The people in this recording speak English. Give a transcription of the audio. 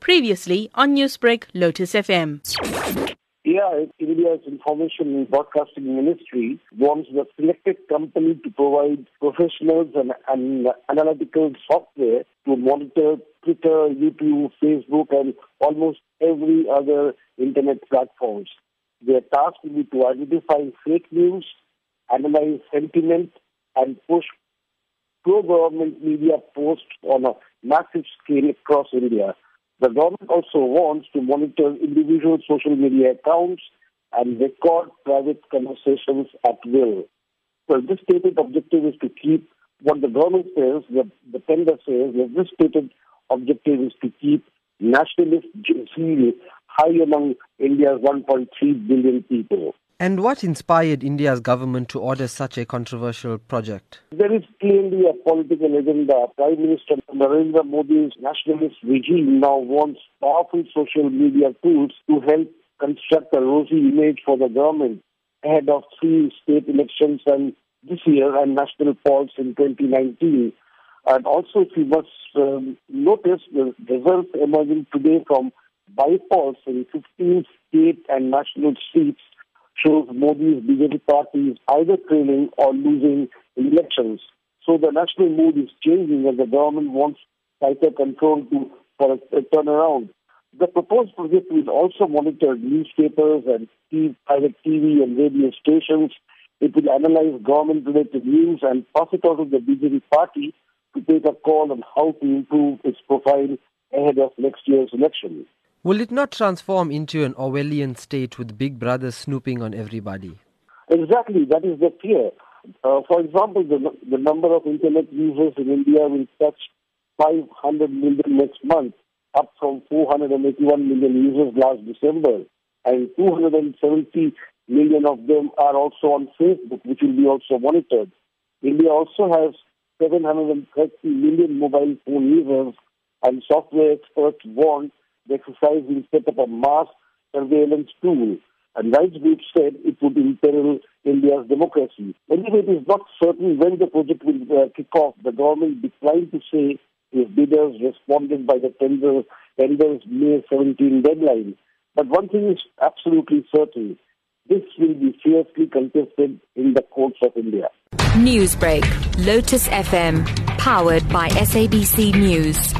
Previously on Newsbreak, Lotus FM. Yeah, India's Information and Broadcasting Ministry wants the selected company to provide professionals and, and analytical software to monitor Twitter, YouTube, Facebook, and almost every other internet platforms. Their task will be to identify fake news, analyze sentiment, and push pro-government media posts on a massive scale across India. The government also wants to monitor individual social media accounts and record private conversations at will. So this stated objective is to keep what the government says, the, the tender says, that this stated objective is to keep nationalist zeal high among India's 1.3 billion people. And what inspired India's government to order such a controversial project? There is clearly a political agenda. Prime Minister Narendra Modi's nationalist regime now wants powerful social media tools to help construct a rosy image for the government ahead of three state elections and this year and national polls in 2019. And also, if you must um, notice the results emerging today from by polls in 15 state and national seats shows Modi's BJP party is either trailing or losing elections. So the national mood is changing and the government wants tighter control to for a, a turnaround. The proposed project will also monitor newspapers and TV, private TV and radio stations. It will analyze government-related news and pass it on to the BJP party to take a call on how to improve its profile ahead of next year's election. Will it not transform into an Orwellian state with Big Brother snooping on everybody? Exactly, that is the fear. Uh, for example, the, the number of internet users in India will touch 500 million next month, up from 481 million users last December. And 270 million of them are also on Facebook, which will be also monitored. India also has 730 million mobile phone users, and software experts warn the exercise will set up a mass surveillance tool. And groups said it would imperil India's democracy. Anyway, it is not certain when the project will uh, kick off. The government declined to say if bidders responded by the tender, tender's May 17 deadline. But one thing is absolutely certain. This will be fiercely contested in the courts of India. Newsbreak, Lotus FM, powered by SABC News.